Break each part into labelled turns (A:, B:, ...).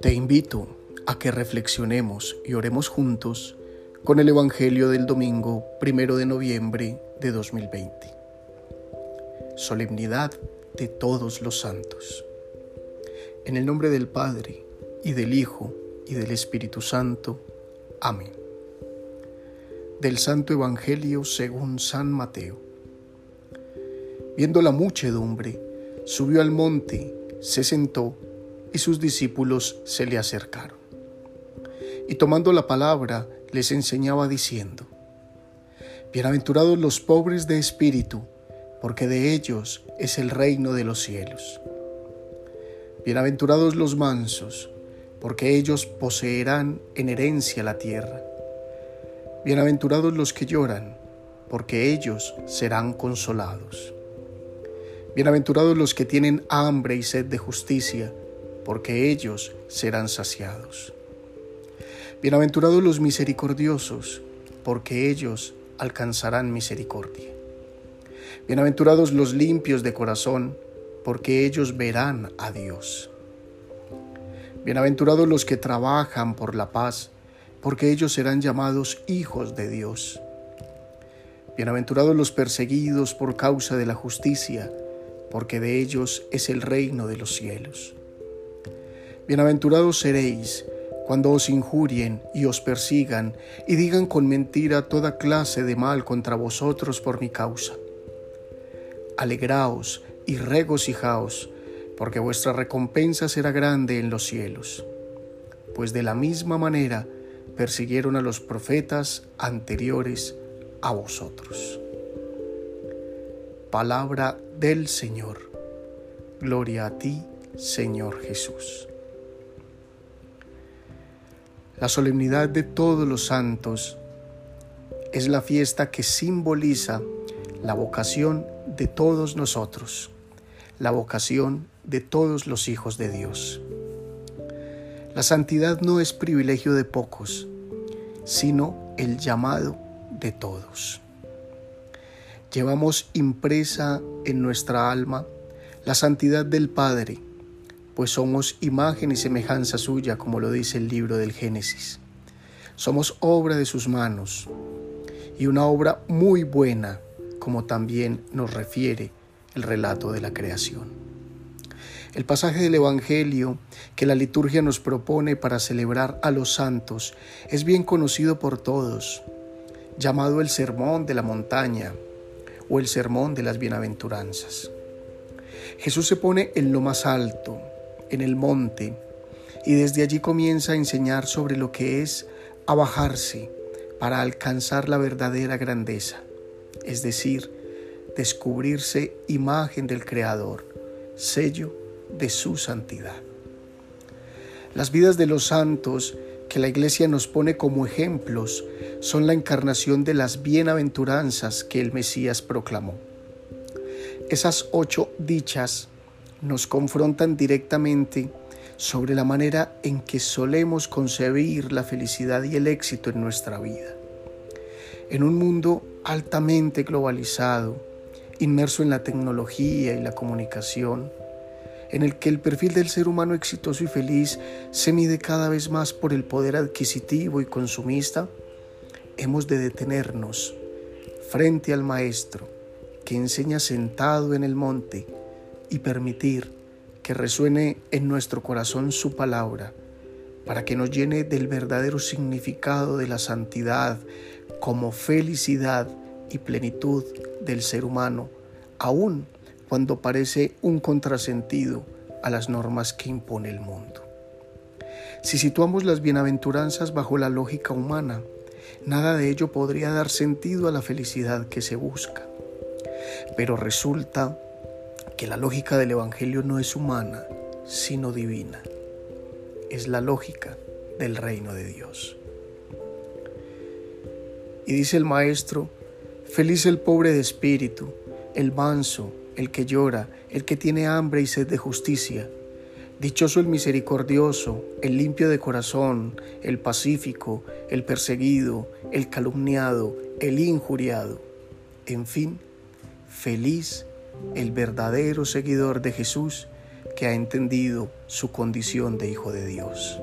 A: Te invito a que reflexionemos y oremos juntos con el Evangelio del domingo primero de noviembre de 2020. Solemnidad de todos los santos. En el nombre del Padre, y del Hijo, y del Espíritu Santo. Amén. Del Santo Evangelio según San Mateo. Viendo la muchedumbre, subió al monte, se sentó, y sus discípulos se le acercaron. Y tomando la palabra, les enseñaba diciendo, Bienaventurados los pobres de espíritu, porque de ellos es el reino de los cielos. Bienaventurados los mansos, porque ellos poseerán en herencia la tierra. Bienaventurados los que lloran, porque ellos serán consolados. Bienaventurados los que tienen hambre y sed de justicia, porque ellos serán saciados. Bienaventurados los misericordiosos, porque ellos alcanzarán misericordia. Bienaventurados los limpios de corazón, porque ellos verán a Dios. Bienaventurados los que trabajan por la paz, porque ellos serán llamados hijos de Dios. Bienaventurados los perseguidos por causa de la justicia, porque de ellos es el reino de los cielos. Bienaventurados seréis cuando os injurien y os persigan y digan con mentira toda clase de mal contra vosotros por mi causa. Alegraos y regocijaos, porque vuestra recompensa será grande en los cielos. Pues de la misma manera persiguieron a los profetas anteriores a vosotros. Palabra del Señor. Gloria a ti, Señor Jesús. La solemnidad de todos los santos es la fiesta que simboliza la vocación de todos nosotros, la vocación de todos los hijos de Dios. La santidad no es privilegio de pocos, sino el llamado de todos. Llevamos impresa en nuestra alma la santidad del Padre, pues somos imagen y semejanza suya, como lo dice el libro del Génesis. Somos obra de sus manos y una obra muy buena, como también nos refiere el relato de la creación. El pasaje del Evangelio que la liturgia nos propone para celebrar a los santos es bien conocido por todos, llamado el Sermón de la Montaña o el Sermón de las Bienaventuranzas. Jesús se pone en lo más alto, en el monte y desde allí comienza a enseñar sobre lo que es abajarse para alcanzar la verdadera grandeza, es decir, descubrirse imagen del Creador, sello de su santidad. Las vidas de los santos que la Iglesia nos pone como ejemplos son la encarnación de las bienaventuranzas que el Mesías proclamó. Esas ocho dichas nos confrontan directamente sobre la manera en que solemos concebir la felicidad y el éxito en nuestra vida. En un mundo altamente globalizado, inmerso en la tecnología y la comunicación, en el que el perfil del ser humano exitoso y feliz se mide cada vez más por el poder adquisitivo y consumista, hemos de detenernos frente al Maestro que enseña sentado en el monte y permitir que resuene en nuestro corazón su palabra, para que nos llene del verdadero significado de la santidad como felicidad y plenitud del ser humano, aun cuando parece un contrasentido a las normas que impone el mundo. Si situamos las bienaventuranzas bajo la lógica humana, nada de ello podría dar sentido a la felicidad que se busca. Pero resulta que la lógica del Evangelio no es humana, sino divina. Es la lógica del reino de Dios. Y dice el Maestro, feliz el pobre de espíritu, el manso, el que llora, el que tiene hambre y sed de justicia. Dichoso el misericordioso, el limpio de corazón, el pacífico, el perseguido, el calumniado, el injuriado. En fin, feliz el verdadero seguidor de Jesús que ha entendido su condición de Hijo de Dios.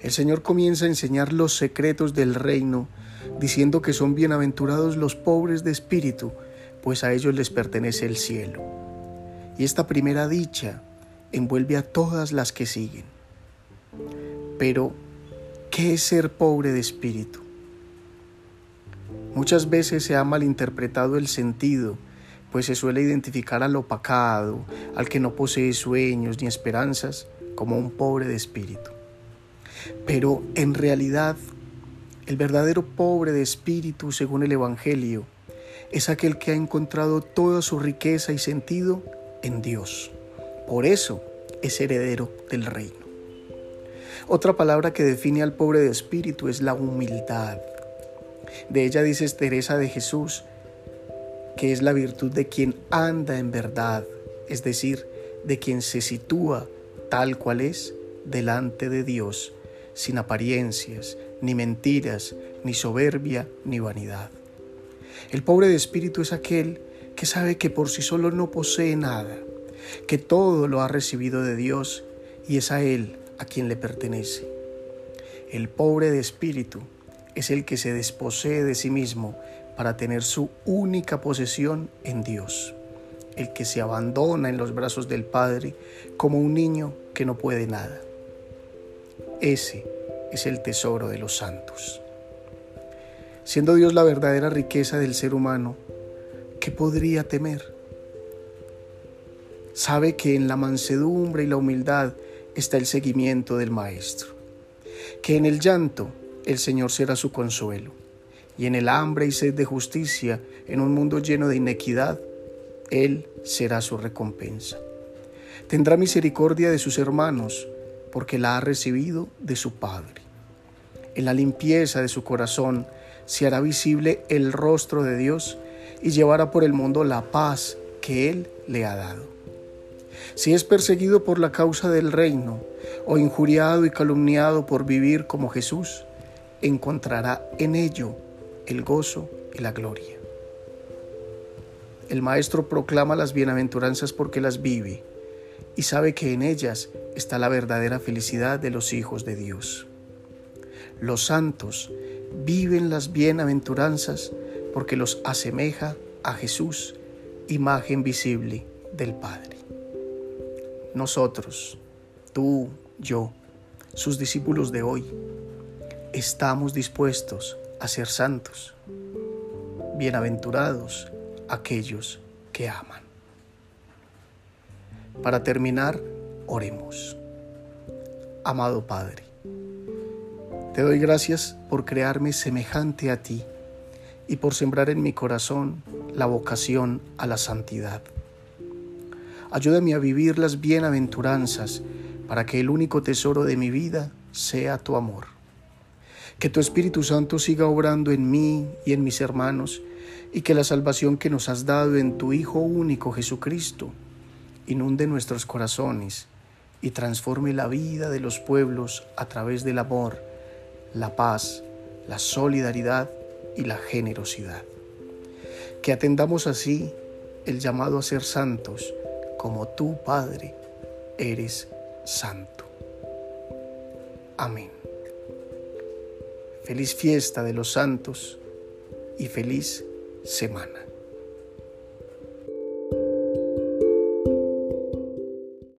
A: El Señor comienza a enseñar los secretos del reino, diciendo que son bienaventurados los pobres de espíritu, pues a ellos les pertenece el cielo. Y esta primera dicha envuelve a todas las que siguen. Pero, ¿qué es ser pobre de espíritu? Muchas veces se ha malinterpretado el sentido, pues se suele identificar al opacado, al que no posee sueños ni esperanzas, como un pobre de espíritu. Pero en realidad, el verdadero pobre de espíritu, según el Evangelio, es aquel que ha encontrado toda su riqueza y sentido en Dios. Por eso es heredero del reino. Otra palabra que define al pobre de espíritu es la humildad. De ella dice Teresa de Jesús que es la virtud de quien anda en verdad, es decir, de quien se sitúa tal cual es delante de Dios, sin apariencias, ni mentiras, ni soberbia, ni vanidad. El pobre de espíritu es aquel que sabe que por sí solo no posee nada, que todo lo ha recibido de Dios y es a Él a quien le pertenece. El pobre de espíritu es el que se desposee de sí mismo para tener su única posesión en Dios, el que se abandona en los brazos del Padre como un niño que no puede nada. Ese es el tesoro de los santos. Siendo Dios la verdadera riqueza del ser humano, ¿qué podría temer? Sabe que en la mansedumbre y la humildad está el seguimiento del Maestro, que en el llanto el Señor será su consuelo, y en el hambre y sed de justicia, en un mundo lleno de inequidad, Él será su recompensa. Tendrá misericordia de sus hermanos, porque la ha recibido de su Padre. En la limpieza de su corazón se hará visible el rostro de Dios y llevará por el mundo la paz que Él le ha dado. Si es perseguido por la causa del reino o injuriado y calumniado por vivir como Jesús, encontrará en ello el gozo y la gloria. El Maestro proclama las bienaventuranzas porque las vive y sabe que en ellas está la verdadera felicidad de los hijos de Dios. Los santos viven las bienaventuranzas porque los asemeja a Jesús, imagen visible del Padre. Nosotros, tú, yo, sus discípulos de hoy, estamos dispuestos a ser santos. Bienaventurados aquellos que aman. Para terminar, oremos. Amado Padre, te doy gracias por crearme semejante a ti y por sembrar en mi corazón la vocación a la santidad. Ayúdame a vivir las bienaventuranzas para que el único tesoro de mi vida sea tu amor. Que tu Espíritu Santo siga obrando en mí y en mis hermanos y que la salvación que nos has dado en tu Hijo único Jesucristo inunde nuestros corazones y transforme la vida de los pueblos a través del amor, la paz, la solidaridad y la generosidad. Que atendamos así el llamado a ser santos, como tú, Padre, eres santo. Amén. Feliz fiesta de los santos y feliz semana.